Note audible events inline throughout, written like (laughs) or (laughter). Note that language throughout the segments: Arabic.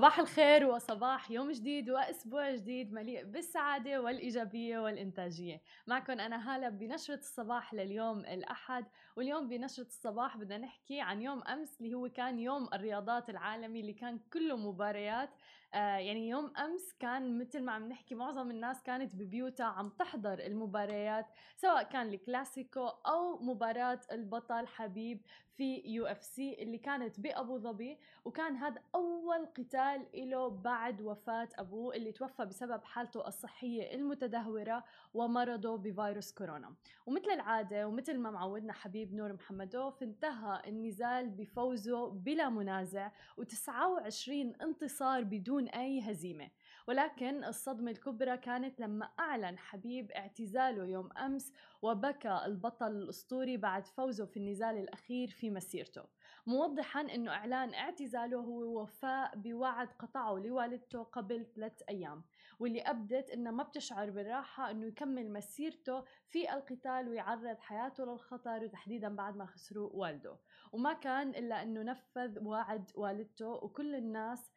صباح الخير وصباح يوم جديد وأسبوع جديد مليء بالسعادة والإيجابية والإنتاجية. معكم أنا هالة بنشرة الصباح لليوم الأحد واليوم بنشرة الصباح بدنا نحكي عن يوم أمس اللي هو كان يوم الرياضات العالمي اللي كان كله مباريات. آه يعني يوم أمس كان مثل ما عم نحكي معظم الناس كانت ببيوتها عم تحضر المباريات سواء كان الكلاسيكو أو مباراة البطل حبيب. في UFC اللي كانت بأبو ظبي وكان هذا أول قتال له بعد وفاة أبوه اللي توفى بسبب حالته الصحية المتدهورة ومرضه بفيروس كورونا. ومثل العادة ومثل ما معودنا حبيب نور محمدوف انتهى النزال بفوزه بلا منازع و29 انتصار بدون أي هزيمة. ولكن الصدمة الكبرى كانت لما أعلن حبيب اعتزاله يوم أمس وبكى البطل الأسطوري بعد فوزه في النزال الأخير في مسيرته. موضحا أنه إعلان اعتزاله هو وفاء بوعد قطعه لوالدته قبل ثلاث أيام واللي أبدت أنها ما بتشعر بالراحة أنه يكمل مسيرته في القتال ويعرض حياته للخطر وتحديدا بعد ما خسروا والده. وما كان إلا أنه نفذ وعد والدته وكل الناس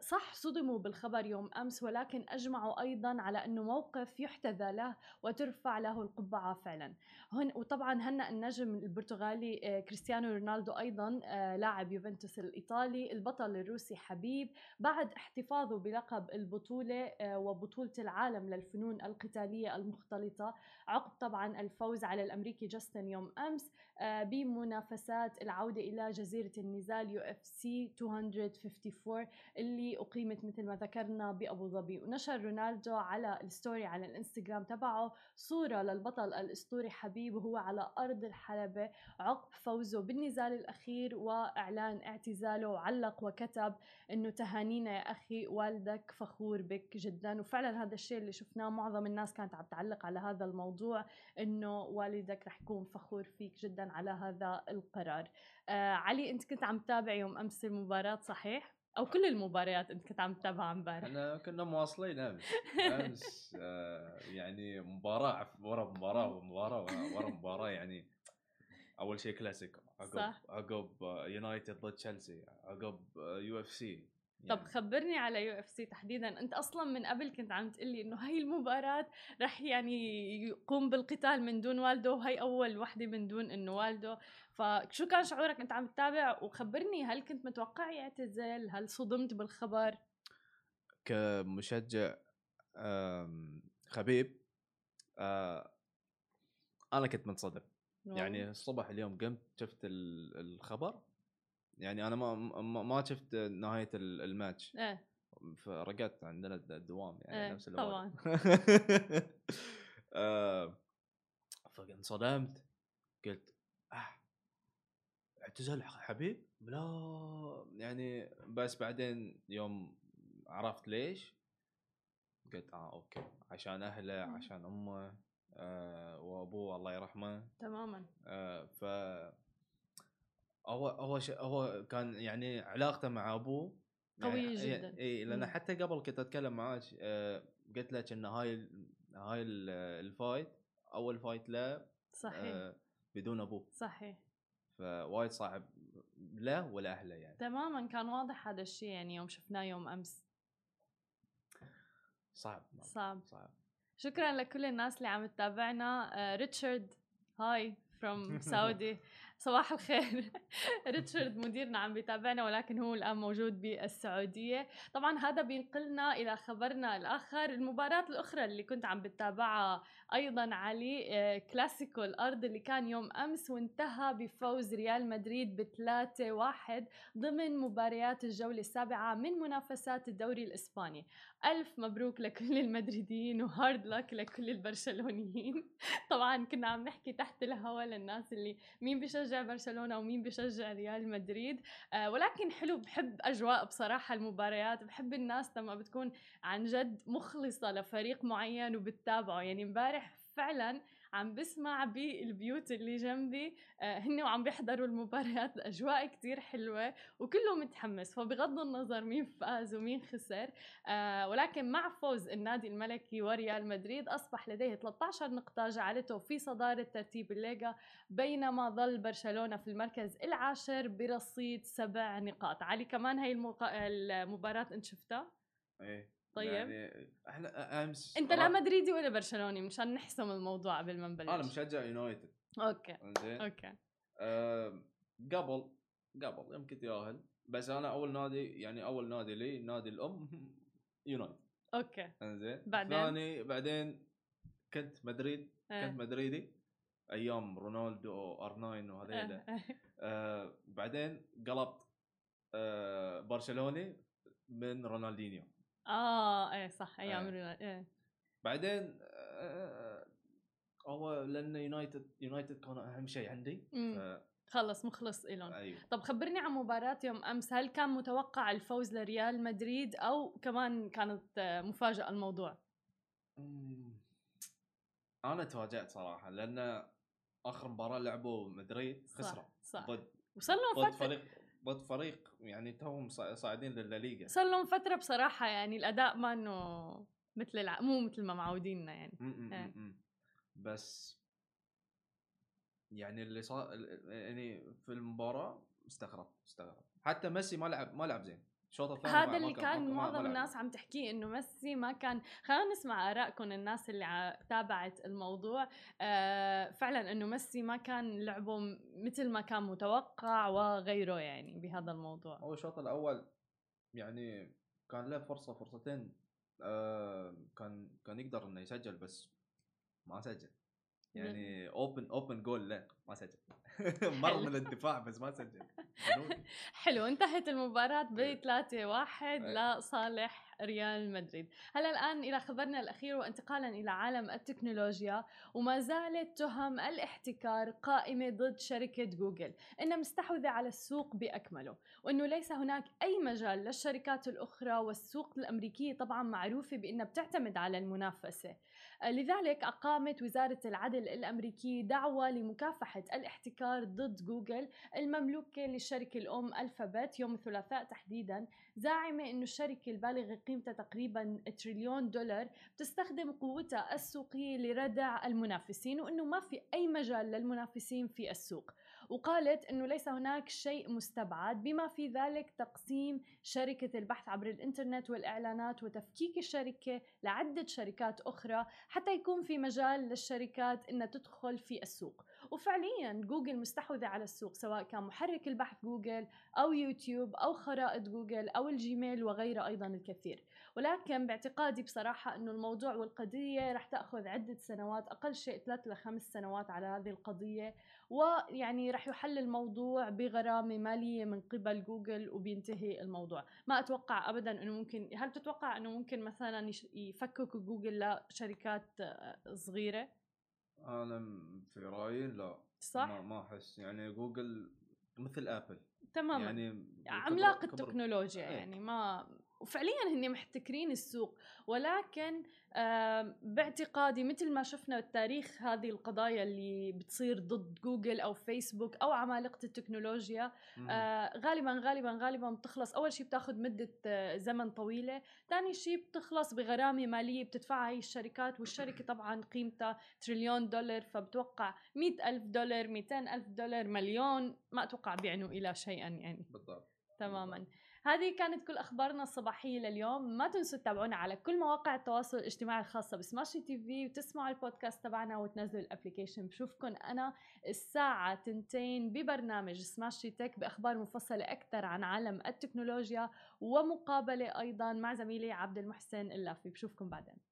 صح صدموا بالخبر يوم أمس ولكن أجمعوا أيضا على إنه موقف يحتذى له وترفع له القبعة فعلا. هن وطبعا هنا النجم البرتغالي آه، كريستيانو رونالدو أيضا آه، لاعب يوفنتوس الإيطالي البطل الروسي حبيب بعد احتفاظه بلقب البطولة وبطولة العالم للفنون القتالية المختلطة عقب طبعا الفوز على الأمريكي جاستن يوم أمس بمنافسات العودة إلى جزيرة النزال UFC 254 اللي أقيمت مثل ما ذكرنا بأبو ظبي. ونشر رونالدو على ال story على الإنستغرام تبعه صورة للبطل الأسطوري حبيب وهو على أرض الحلبة عقب فوزه بالنزال الأخير وإعلان اعتزاله وعلق وكتب إنه تهانينا يا أخي والدك فخور بك جدا. وفعلا هذا الشيء اللي شفناه معظم الناس كانت عم تعلق على هذا الموضوع إنه والدك رح يكون فخور فيك جدا على هذا القرار. آه علي أنت كنت عم تتابع يوم أمس المباراة صحيح؟ أو كل المباريات أنت كنت عم تتابعها امبارح. إحنا كنا مواصلين أمس. أمس آه يعني مباراة ورا مباراة ومباراه ورا مباراة يعني أول شيء كلاسيكو. عقب عقب يونايتد ضد تشيلسي. عقب UFC. يعني. طب خبرني على UFC تحديدا. أنت أصلا من قبل كنت عم تقلي إنه هاي المباراة رح يعني يقوم بالقتال من دون والده وهي أول وحدة من دون إنه والده فشو كان شعورك أنت عم تتابع؟ وخبرني هل كنت متوقع يعتزل هل صدمت بالخبر؟ كمشجع خبيب آه، أنا كنت منصدم. يعني الصبح اليوم قمت شفت الخبر. يعني أنا ما ما شفت نهاية الماتش. إيه. فرقدت عندنا الدوام يعني إيه نفس الوقت طبعا. (laughs) آه فانصدمت قلت آه اعتزل حبيب؟ لا. يعني بس بعدين يوم عرفت ليش قلت آه okay. عشان أهله عشان أمه آه وأبوه الله يرحمه. تماما. آه ف هو هو ش... هو كان يعني علاقته مع أبوه يعني قوية جدا. اي لأن حتى قبل كنت أتكلم معاك آه قلت لك ان هاي هاي ال fight أول فايت له صحيح. آه بدون أبوه. صحيح. فوايد صعب له ولأهله يعني. تماما كان واضح هذا الشيء يعني يوم شفناه يوم أمس. صعب صعب. صعب. شكرا لكل الناس اللي عم تتابعنا. آه ريتشارد hi from Saudi (laughs) صباح الخير. (laughs) ريتشارد مديرنا عم بيتابعنا ولكن هو الآن موجود بالسعودية. طبعا هذا بينقلنا إلى خبرنا الآخر. المباراة الأخرى اللي كنت عم بتابعها أيضا علي آه، كلاسيكو الأرض اللي كان يوم أمس وانتهى بفوز ريال مدريد بثلاثة واحد ضمن مباريات الجولة السابعة من منافسات الدوري الإسباني. ألف مبروك لكل المدريديين وهارد لك لكل البرشلونيين. (laughs) طبعا كنا عم نحكي تحت الهوا للناس اللي مين بشجع برشلونة ومين بشجع ريال مدريد. آه ولكن حلو بحب أجواء بصراحة المباريات. بحب الناس لما بتكون عن جد مخلصة لفريق معين وبتتابعه. يعني امبارح فعلا عم بسمع بالبيوت اللي جنبي. آه، هن وعم بيحضروا المباريات. الاجواء كتير حلوة وكله متحمس. فبغض النظر مين فاز ومين خسر آه، ولكن مع فوز النادي الملكي وريال مدريد أصبح لديه 13 نقطة جعلته في صدارة ترتيب الليغا بينما ظل برشلونة في المركز العاشر برصيد سبع نقاط. علي كمان هي المقا... المباراة أنت شفتها؟ إيه. طيب. يعني إحنا أمس أنت لا مدريدي ولا برشلوني؟ مشان نحسم الموضوع قبل ما نبلش. أنا مشجع يونايتد. okay. زين. okay. أه قبل قبل يمكن ياهل بس أنا أول نادي يعني أول نادي لي نادي الأم (laughs) يونايتد. okay. انزين بعدين؟ ثاني بعدين كنت مدريد إيه. كنت مدريدي أيام رونالدو R9 وهذيلا. آه بعدين قلبت آه برشلوني من رونالدينيو. آه إيه صح أيام إيه. رونالدو إيه بعدين آه هو لأن يونايتد يونايتد كان أهم شيء عندي ف... خلص مخلص إلهم أيوه طب خبرني عن مباراة يوم أمس هل كان متوقع الفوز لريال مدريد أو كمان كانت آه، مفاجأة الموضوع؟ أنا تفاجأت صراحة لأن آخر مباراة لعبوا مدريد خسروا صح, صح. ضد لهم فترة ضد فريق يعني توهم صاعدين للليغا. صار لهم فترة بصراحة يعني الأداء ما إنه مثل الع... مو مثل ما معوديننا يعني. م -م -م. بس يعني اللي صار يعني في المباراة استغرب استغرب. حتى ميسي ما لعب ما لعب زين. الشوط الثاني هذا اللي كان معظم الناس عم تحكيه إنه ميسي ما كان خلينا نسمع آرائكم الناس اللي تابعت الموضوع. آه فعلا إنه ميسي ما كان لعبه مثل ما كان متوقع وغيره يعني بهذا الموضوع. هو الشوط الأول يعني كان له فرصة فرصتين آه كان كان يقدر إنه يسجل بس ما سجل. يعني open open goal لا ما سجل. (laughs) مر من الدفاع بس ما سجل. (laughs) حلو انتهت المباراة ب 3 1 لصالح ريال مدريد. هلا الآن إلى خبرنا الأخير وانتقالا إلى عالم التكنولوجيا. وما زالت تهم الاحتكار قائمة ضد شركة جوجل. إنها مستحوذة على السوق بأكمله. وأنه ليس هناك أي مجال للشركات الأخرى والسوق الأمريكية طبعا معروفة بأنها بتعتمد على المنافسة. لذلك أقامت وزارة العدل الأمريكية دعوة لمكافحة الاحتكار ضد جوجل المملوكة للشركة الأم ألفابت يوم الثلاثاء تحديدا زاعمة أن الشركة البالغة قيمتها تقريبا تريليون دولار بتستخدم قوتها السوقية لردع المنافسين وأنه ما في أي مجال للمنافسين في السوق. وقالت أنه ليس هناك شيء مستبعد بما في ذلك تقسيم شركة البحث عبر الإنترنت والإعلانات وتفكيك الشركة لعدة شركات أخرى حتى يكون في مجال للشركات أنها تدخل في السوق. وفعليا جوجل مستحوذة على السوق سواء كان محرك البحث جوجل أو يوتيوب أو خرائط جوجل أو الجيميل وغيرها أيضا الكثير ولكن باعتقادي بصراحة أنه الموضوع والقضية رح تأخذ عدة سنوات أقل شيء ثلاث لخمس سنوات على هذه القضية ويعني رح يحل الموضوع بغرامة مالية من قبل جوجل وبينتهي الموضوع ما أتوقع أبدا أنه ممكن هل تتوقع أنه ممكن مثلا يفككوا جوجل لشركات صغيرة؟ أنا في رأيي لا صح؟ ما أحس يعني جوجل مثل آبل تماما يعني عملاق التكنولوجيا إيه. يعني ما وفعليا هن محتكرين السوق. ولكن باعتقادي مثل ما شفنا التاريخ هذه القضايا اللي بتصير ضد جوجل أو فيسبوك أو عمالقة التكنولوجيا آه، غالبا غالبا غالبا بتخلص. أول شيء بتاخذ مدة آه، زمن طويلة. ثاني شيء بتخلص بغرامة مالية بتدفعها هي الشركات والشركة طبعا قيمتها تريليون دولار فبتوقع مئة ألف دولار 200 ألف دولار مليون ما أتوقع بيعنوا إلى شيئا يعني. بالضبط. تماما. بالضبط. هذه كانت كل أخبارنا الصباحية لليوم. ما تنسوا تتابعونا على كل مواقع التواصل الاجتماعي الخاصة بسماشي تي في وتسمعوا البودكاست تبعنا وتنزلوا ال application بشوفكم أنا الساعة تنتين ببرنامج سماشي تك بأخبار مفصلة أكثر عن عالم التكنولوجيا ومقابلة أيضا مع زميلي عبد المحسن اللافي. بشوفكم بعدين.